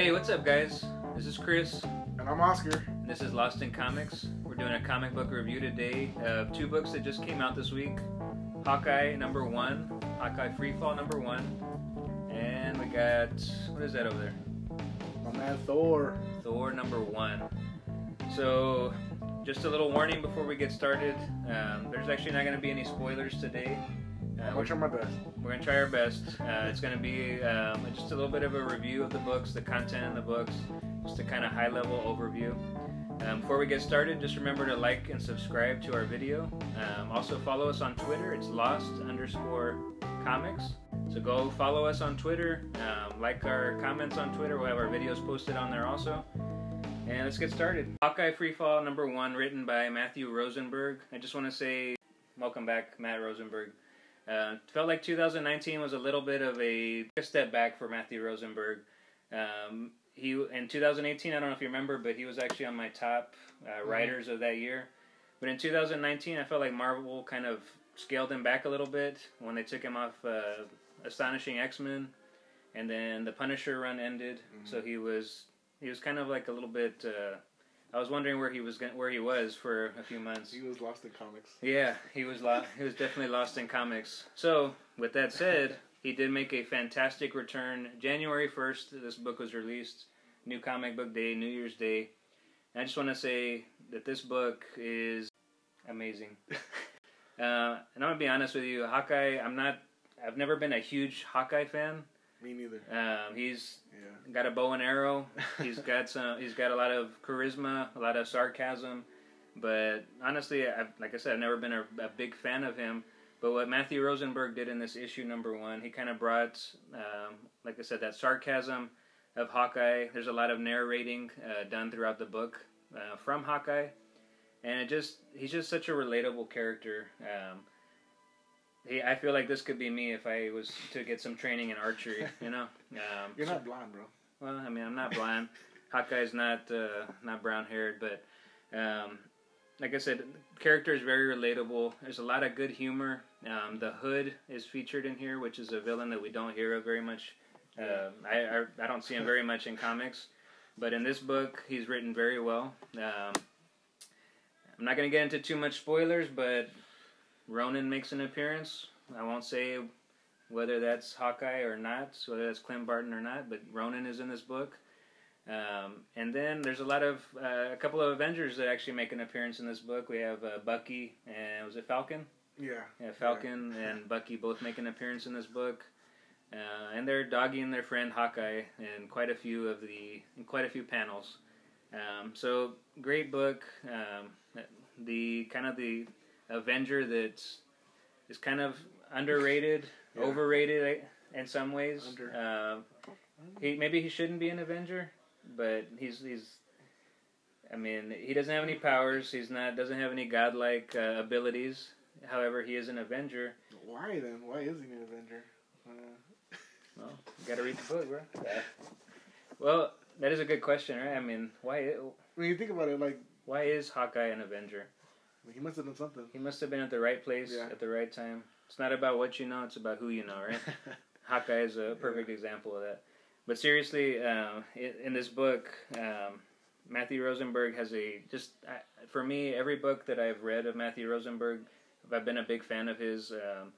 Hey, what's up, guys? This is Chris. And I'm Oscar. And this is Lost in Comics. We're doing a comic book review today of two books that just came out this week Hawkeye number one, Hawkeye Freefall number one, and we got, what is that over there? My man Thor. Thor number one. So, just a little warning before we get started. Um, there's actually not going to be any spoilers today. Uh, gonna try my best. we're going to try our best. Uh, it's going to be um, just a little bit of a review of the books, the content in the books, just a kind of high level overview. Um, before we get started, just remember to like and subscribe to our video. Um, also, follow us on Twitter. It's lost underscore comics. So go follow us on Twitter. Um, like our comments on Twitter. We'll have our videos posted on there also. And let's get started. Hawkeye Freefall number one, written by Matthew Rosenberg. I just want to say, welcome back, Matt Rosenberg. Uh, felt like 2019 was a little bit of a, step back for Matthew Rosenberg. Um, he in 2018, I don't know if you remember, but he was actually on my top uh, writers of that year. But in 2019, I felt like Marvel kind of scaled him back a little bit when they took him off uh, Astonishing X Men, and then the Punisher run ended. So he was he was kind of like a little bit. Uh, I was wondering where he was gon- where he was for a few months. He was lost in comics. Yeah, he was lo- he was definitely lost in comics. So, with that said, he did make a fantastic return. January first, this book was released. New comic book day, New Year's Day. And I just want to say that this book is amazing. uh, and I'm gonna be honest with you, Hawkeye. I'm not. I've never been a huge Hawkeye fan. Me neither. Um, he's Yeah. got a bow and arrow. He's got some. He's got a lot of charisma, a lot of sarcasm. But honestly, I've, like I said, I've never been a, a big fan of him. But what Matthew Rosenberg did in this issue number one, he kind of brought, um, like I said, that sarcasm of Hawkeye. There's a lot of narrating uh, done throughout the book uh, from Hawkeye, and it just he's just such a relatable character. Um, he, I feel like this could be me if I was to get some training in archery. You know, um, You're so- not blind, bro. well, I mean, I'm not blind. Hawkeye's not uh, not brown haired, but um, like I said, the character is very relatable. There's a lot of good humor. Um, the Hood is featured in here, which is a villain that we don't hear of very much. Uh, I, I I don't see him very much in comics, but in this book, he's written very well. Um, I'm not going to get into too much spoilers, but Ronin makes an appearance. I won't say whether that's Hawkeye or not, whether that's Clint Barton or not, but Ronin is in this book. Um, and then there's a lot of uh, a couple of Avengers that actually make an appearance in this book. We have uh, Bucky and was it Falcon? Yeah. Yeah, Falcon and Bucky both make an appearance in this book, uh, and they're dogging their friend Hawkeye in quite a few of the in quite a few panels. Um, so great book. Um, the kind of the Avenger that is kind of underrated, Yeah. overrated in some ways. Under. Um, he maybe he shouldn't be an Avenger, but he's he's. I mean, he doesn't have any powers. He's not doesn't have any godlike uh, abilities. However, he is an Avenger. Why then? Why is he an Avenger? Uh, Well, you got to read the book, bro. Well, that is a good question, right? I mean, why when you think about it, like why is Hawkeye an Avenger? He must have done something. He must have been at the right place Yeah. at the right time. It's not about what you know; it's about who you know, right? Hawkeye is a perfect example of that. But seriously, uh, in, in this book, um, Matthew Rosenberg has a just I for me every book that I've read of Matthew Rosenberg, I've been a big fan of his. Um,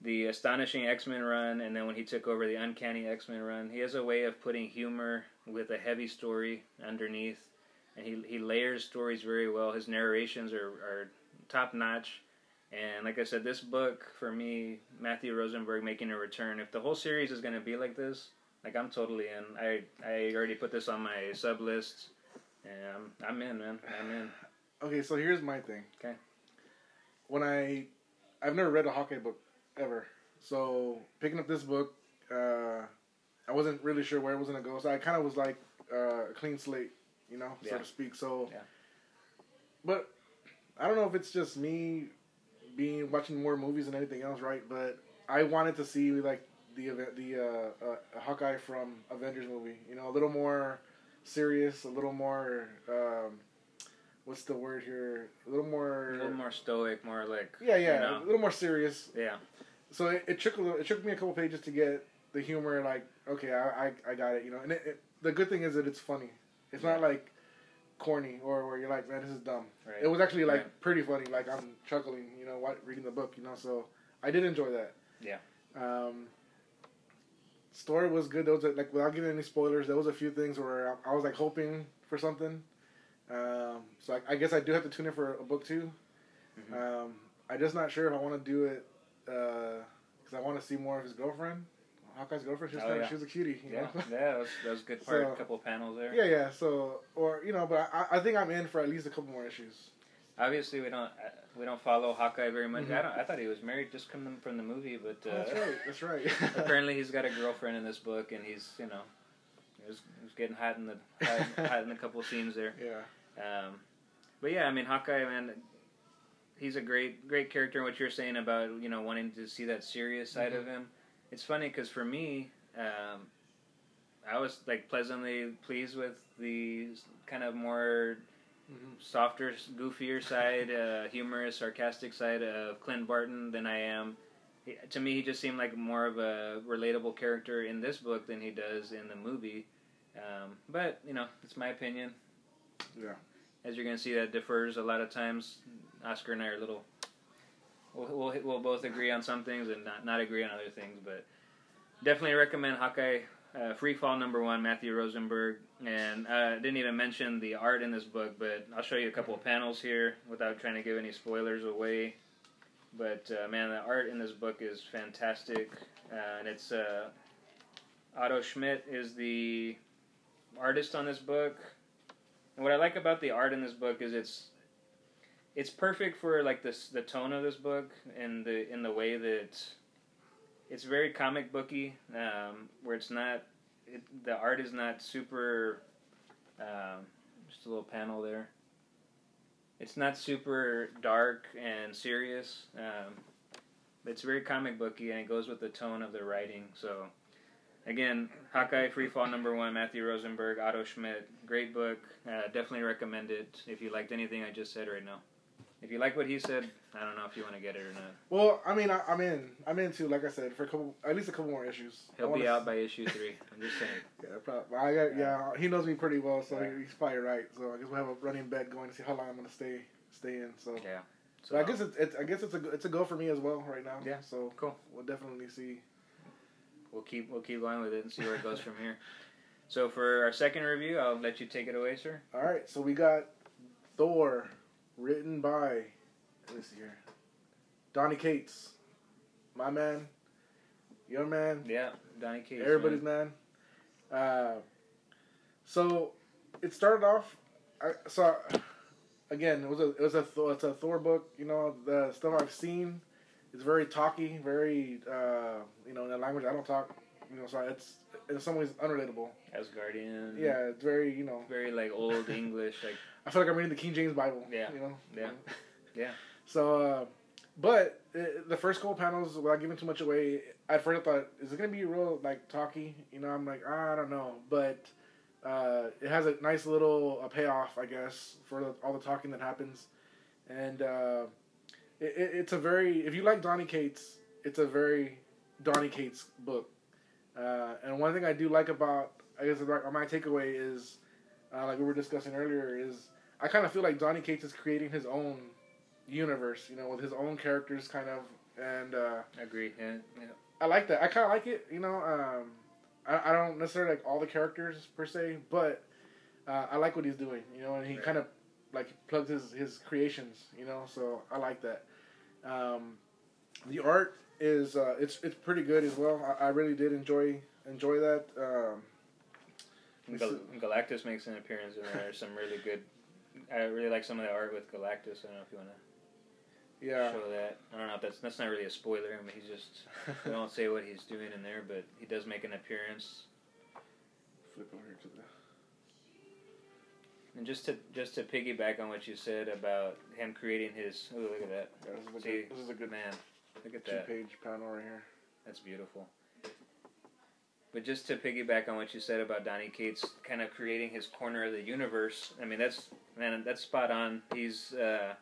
the astonishing X Men run, and then when he took over the uncanny X Men run, he has a way of putting humor with a heavy story underneath, and he he layers stories very well. His narrations are are top notch. And like I said, this book for me, Matthew Rosenberg making a return. If the whole series is going to be like this, like I'm totally in. I I already put this on my sub list, and I'm I'm in, man. I'm in. Okay, so here's my thing. Okay. When I, I've never read a Hawkeye book ever. So picking up this book, uh, I wasn't really sure where it was gonna go. So I kind of was like uh, a clean slate, you know, so Yeah. to speak. So, Yeah. but I don't know if it's just me being watching more movies than anything else, right? But I wanted to see like the event, the uh, uh, Hawkeye from Avengers movie. You know, a little more serious, a little more. Um, what's the word here? A little more. A little more stoic, more like Yeah, yeah, you know. a little more serious. yeah, So it, it took a little, it took me a couple pages to get the humor, like okay, I I, I got it, you know. And it, it, the good thing is that it's funny. It's not like corny or where you're like, man, this is dumb. Right. It was actually like Right. pretty funny. Like I'm chuckling, you know, while reading the book, you know. So I did enjoy that. Yeah. Um, story was good. There was a, like without giving any spoilers, there was a few things where I, I was like hoping for something. Um, so I, I guess I do have to tune in for a book too. Mhm. Um, I'm just not sure if I want to do it because I want to see more of his girlfriend. Hawkeye's girlfriend. She was, Oh, kinda, yeah. she was a cutie. You Yeah, know? yeah, that was, that was a good part. So- a couple of panels there. yeah, yeah. So or you know, but I, I think I'm in for at least a couple more issues. Obviously, we don't uh, we don't follow Hawkeye very much. Mhm. I don't. I thought he was married just coming from the movie, but Oh, uh, that's right. That's right. apparently he's got a girlfriend in this book, and he's you know, he was, he was getting hot in the hot, hot in a couple of scenes there. yeah. Um, but yeah, I mean Hawkeye, man, he's a great great character. And what you're saying about you know wanting to see that serious side Mhm. of him, it's funny because for me, um, I was like pleasantly pleased with the kind of more Mhm. softer, goofier side, uh, humorous, sarcastic side of Clint Barton than I am. He, to me, he just seemed like more of a relatable character in this book than he does in the movie. Um, but you know, it's my opinion. Yeah. As you're gonna see, that differs a lot of times. Oscar and I are a little. We'll, we'll, we'll both agree on some things and not, not agree on other things, but definitely recommend Hawkeye uh, Free Fall number one, Matthew Rosenberg. And uh, didn't even mention the art in this book, but I'll show you a couple of panels here without trying to give any spoilers away. But uh, man, the art in this book is fantastic, uh, and it's uh, Otto Schmidt is the artist on this book. And what I like about the art in this book is it's it's perfect for like this the tone of this book and the in the way that it's very comic booky, um, where it's not it, the art is not super. Um, just a little panel there. It's not super dark and serious. Um, it's very comic booky and it goes with the tone of the writing. So, again, Hawkeye Free Fall number one, Matthew Rosenberg, Otto Schmidt, great book. Uh, definitely recommend it if you liked anything I just said right now. If you like what he said, I don't know if you want to get it or not. Well, I mean, I, I'm in. I'm in too. Like I said, for a couple, at least a couple more issues. He'll be s- out by issue three. I'm just saying. Yeah, probably. I got, yeah, he knows me pretty well, so Yeah. he's probably right. So I guess we'll have a running bet going to see how long I'm going to stay stay in. So, Yeah. so I guess it's, it's I guess it's a go- it's a go for me as well right now. Yeah. So Cool. We'll definitely see. we'll keep we'll keep going with it and see where it goes from here. So for our second review, I'll let you take it away, sir. All right. So we got Thor, written by. See here. Donny Cates, my man, your man, Yeah, Donny Cates. everybody's man. man. Uh, so it started off. I so again it was a it was a Thor, it's a Thor book. You know the stuff I've seen is very talky, very uh, you know in a language I don't talk. You know, so it's in some ways unrelatable. Asgardian. Yeah, it's very you know. Very like old English, like I feel like I'm reading the King James Bible. Yeah. You know. Yeah. Yeah. So, uh, but uh, the first couple panels, without giving too much away, at first I thought, is it gonna be real like talky? You know, I'm like, I don't know, but uh, it has a nice little uh, payoff, I guess, for the, all the talking that happens, and uh, it, it, it's a very if you like Donny Cates, it's a very Donny Cates book. Uh, and one thing I do like about I guess my takeaway is uh, like we were discussing earlier is I kind of feel like Donny Cates is creating his own universe, you know, with his own characters, kind of, and uh, Agree. Yeah. yeah. I like that. I kind of like it, you know. Um, I, I don't necessarily like all the characters per se, but uh, I like what he's doing, you know, and he Right. kind of like plugs his his creations, you know. So I like that. Um, the art is uh, it's it's pretty good as well. I, I really did enjoy enjoy that. Um, Gal- Galactus makes an appearance in there. There's some really good. I really like some of the art with Galactus. I don't know if you want to yeah, show that. I don't know if that's that's not really a spoiler. I mean, he's just. I don't say what he's doing in there, but he does make an appearance. flip over here to the. And just to just to piggyback on what you said about him creating his. Oh, look at that! Yeah, this is a See, good, this is a good Man, look at two that. page panel right here. That's beautiful. But just to piggyback on what you said about Donny Cates kind of creating his corner of the universe, I mean that's man, that's spot on. He's uh,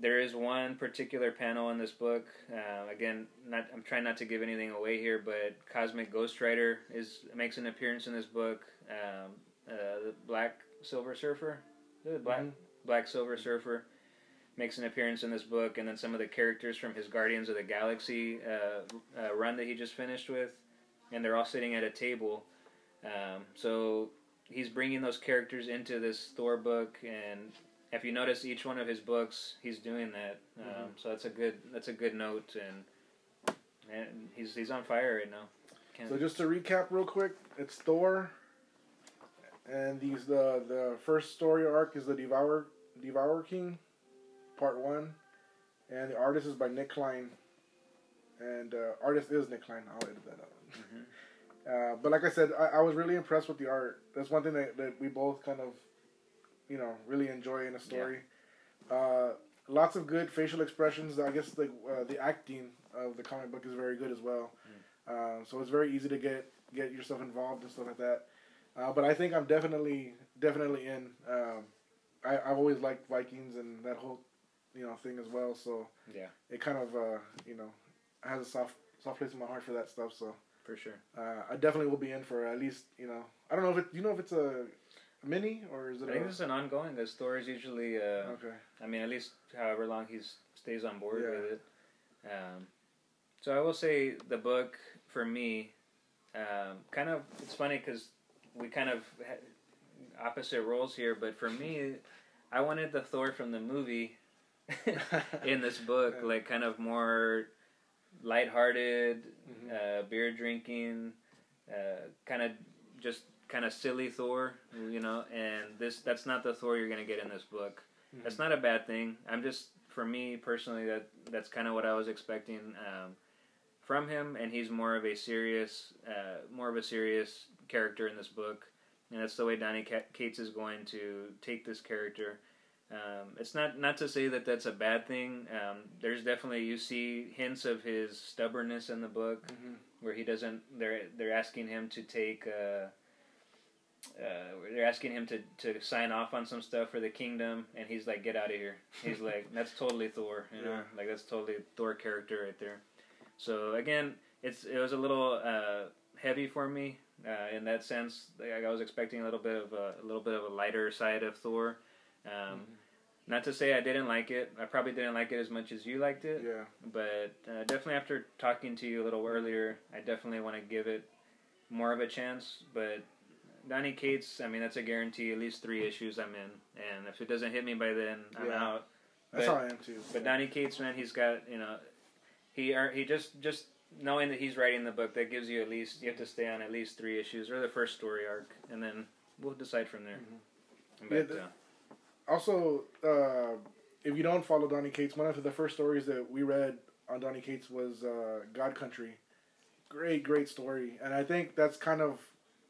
there is one particular panel in this book. Uh, again, not I'm trying not to give anything away here, but Cosmic Ghost Rider is makes an appearance in this book. Um, uh, the Black Silver Surfer, the Black Mhm. Black Silver Surfer makes an appearance in this book, and then some of the characters from his Guardians of the Galaxy uh, uh, run that he just finished with, and they're all sitting at a table. Um, so he's bringing those characters into this Thor book, and if you notice each one of his books, he's doing that. Um, So that's a good that's a good note, and and he's he's on fire right now. Can't- So just to recap real quick, it's Thor, and these the the first story arc is the Devour Devour King, part one, and the artist is by Nic Klein, and uh, artist is Nic Klein. I'll edit that out. Mhm. Uh, but like I said, I, I was really impressed with the art. That's one thing that, that we both kind of, you know, really enjoy in a story. Uh, lots of good facial expressions. I guess the uh, the acting of the comic book is very good as well. Um, so it's very easy to get get yourself involved and stuff like that. Uh, but I think I'm definitely definitely in. Um, I, I've always liked Vikings and that whole you know thing as well. So Yeah. it kind of uh, you know has a soft soft place in my heart for that stuff. So for sure. uh, I definitely will be in for at least you know I don't know if it you know if it's a mini or is it? I think a, is an ongoing. The Thor is usually, uh, okay I mean, at least however long he stays on board Yeah. with it. Um, so I will say the book for me, um, kind of it's funny because we kind of had opposite roles here, but for me, I wanted the Thor from the movie in this book, Yeah. like kind of more lighthearted, Mhm. uh, beer drinking, uh, kind of just kind of silly Thor, you know. And this that's not the Thor you're gonna get in this book. Mhm. That's not a bad thing. I'm just for me personally that that's kind of what I was expecting um, from him, and he's more of a serious, uh, more of a serious character in this book, and that's the way Donny Cates is going to take this character. Um, it's not not to say that that's a bad thing. Um, there's definitely you see hints of his stubbornness in the book Mhm. where he doesn't. They're they're asking him to take. Uh, uh, they're asking him to, to sign off on some stuff for the kingdom, and he's like, "Get out of here." He's like, "That's totally Thor," you know, Yeah. like that's totally Thor character right there. So again, it's it was a little uh, heavy for me uh, in that sense. Like, I was expecting a little bit of a, a little bit of a lighter side of Thor. Um, Not to say I didn't like it. I probably didn't like it as much as you liked it yeah but uh, definitely after talking to you a little earlier, I definitely want to give it more of a chance. But Donny Cates, I mean, that's a guarantee. At least three issues, I'm in, and if it doesn't hit me by then, I'm Yeah. out. that's But- how I am too. But Donny Cates, man, he's got you know, he ear- he just just knowing that he's writing the book that gives you at least you have to stay on at least three issues or the first story arc, and then we'll decide from there. Mhm. But, Yeah, the- uh, also, uh, if you don't follow Donny Cates, one of the first stories that we read on Donny Cates was uh, God Country. Great, great story, and I think that's kind of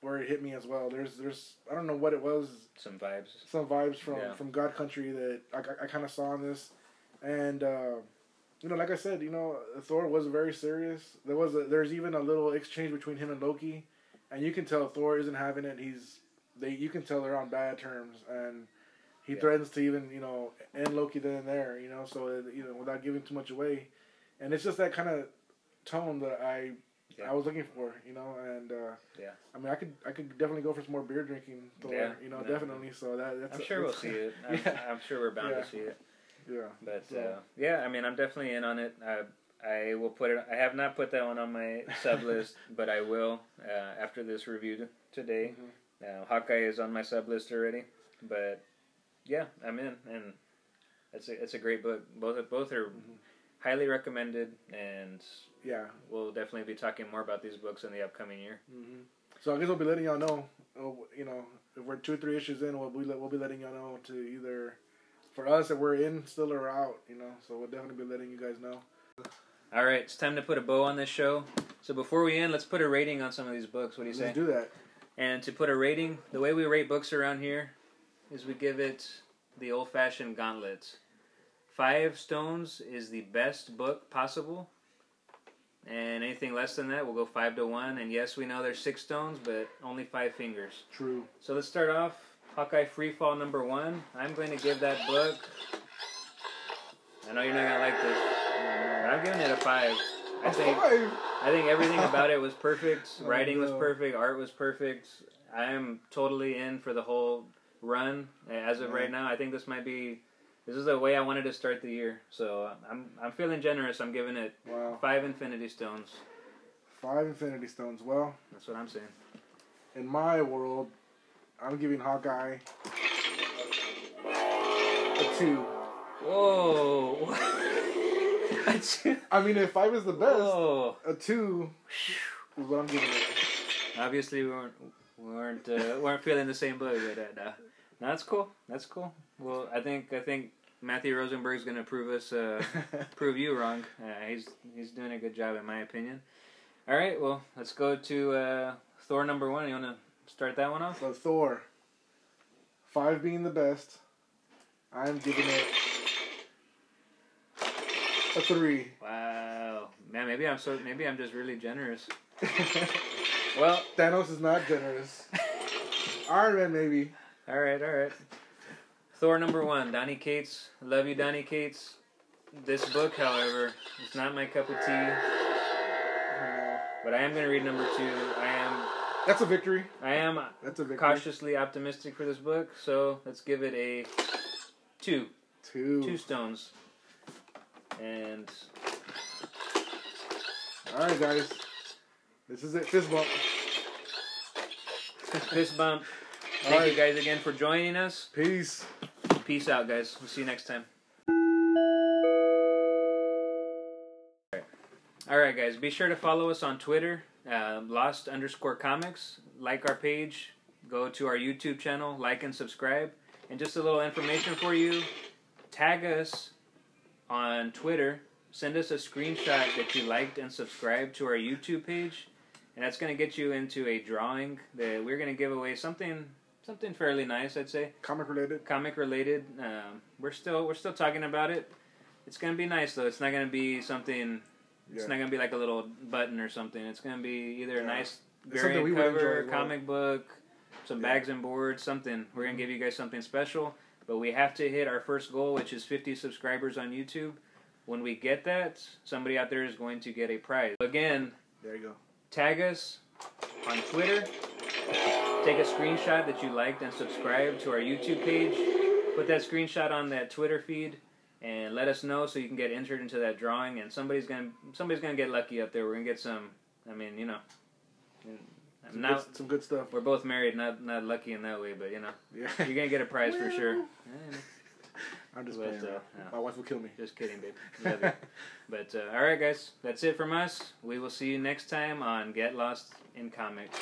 where it hit me as well. There's, there's, I don't know what it was, some vibes. some vibes from Yeah. from God Country that I, I kind of saw in this, and uh, you know, like I said, you know, Thor was very serious. There was a, there's even a little exchange between him and Loki, and you can tell Thor isn't having it. He's they, you can tell they're on bad terms, and he Yeah. threatens to even you know end Loki then and there. You know, so you know without giving too much away, and it's just that kind of tone that I. Yeah. I was looking for, you know, and uh, Yeah. I mean, I could, I could definitely go for some more beer drinking, Thor, Yeah, you know, no. definitely. So that, that's, I'm sure we'll see it. I'm, yeah, I'm sure we're bound Yeah. to see it. yeah. But So- uh, yeah, I mean, I'm definitely in on it. I I will put it. I have not put that one on my sub list, but I will uh, after this review today. Mhm. Uh, Hawkeye is on my sub list already, but yeah, I'm in, and it's a it's a great book. Both both are Mhm. highly recommended, and Yeah. we'll definitely be talking more about these books in the upcoming year. hmm So I guess we'll be letting y'all know. uh, You know, if we're two or three issues in, we'll be we'll be letting y'all know to either for us if we're in still or out. You know, so we'll definitely be letting you guys know. All right, it's time to put a bow on this show. So before we end, let's put a rating on some of these books. What do you say? Let's do that. And to put a rating, the way we rate books around here is we give it the old fashioned gauntlet. Five stones is the best book possible. And anything less than that, we'll go five to one. And yes, we know there's six stones, but only five fingers. True. So let's start off Hawkeye Freefall number one. I'm going to give that book I know you're not gonna like this, but I'm giving it a five. I think five. I think everything about it was perfect. Oh, Writing was perfect. Art was perfect. I am totally in for the whole run eh, as of Yeah. right now. I think this might be. This is the way I wanted to start the year, so I'm I'm feeling generous. I'm giving it Wow. five Infinity Stones. Five Infinity Stones. Well, That's what I'm saying. in my world, I'm giving Hawkeye a two. Whoa! That's- I mean, if five is the best, Whoa! a two is what I'm giving it. Obviously, we weren't we weren't uh, weren't feeling the same bug, but uh, no, that's cool. That's cool. Well, I think I think Matthew Rosenberg's gonna prove us uh, prove you wrong. Uh, he's he's doing a good job in my opinion. All right, well, let's go to uh, Thor number one. You wanna start that one off? so Thor, five being the best, I'm giving it a three. Wow, man, maybe I'm so maybe I'm just really generous. Well, Thanos is not generous. Iron Man, maybe. all right, all right. Thor number one, Donny Cates. Love you, Donny Cates. This book, however, is not my cup of tea. But I am going to read number two. I am That's a victory. I am That's a victory. cautiously optimistic for this book, so let's give it a two. Two. Two stones. And All right, guys. This is it. Fist bump. fist bump. Thank right. you guys again for joining us. Peace. Peace out, guys. We'll see you next time. All right, guys. Be sure to follow us on Twitter, uh, Lost underscore Comics. Like our page. Go to our YouTube channel. Like and subscribe. And just a little information for you. Tag us on Twitter. Send us a screenshot that you liked and subscribed to our YouTube page, and that's going to get you into a drawing that we're going to give away something something fairly nice, I'd say Comic related. comic related. Um, we're still we're still talking about it. It's gonna be nice though. It's not gonna be something. Yeah. It's not gonna be like a little button or something. It's gonna be either a nice It's something we variant enjoy cover, comic book, some Yeah. bags and boards, something. We're gonna give you guys something special. But we have to hit our first goal, which is 50 subscribers on YouTube. When we get that, somebody out there is going to get a prize. Again, There you go. Tag us on Twitter. Take a screenshot that you liked and subscribe to our YouTube page. Put that screenshot on that Twitter feed and let us know so you can get entered into that drawing. And somebody's gonna somebody's gonna get lucky up there. We're gonna get some. I mean, you know, Some, not. good, some good stuff. We're both married, not not lucky in that way, but you know, Yeah. you're gonna get a prize for sure. I'm just But, playing. uh. My wife will kill me. Just kidding, babe. Love you. But uh, all right, guys, that's it from us. We will see you next time on Get Lost in Comics.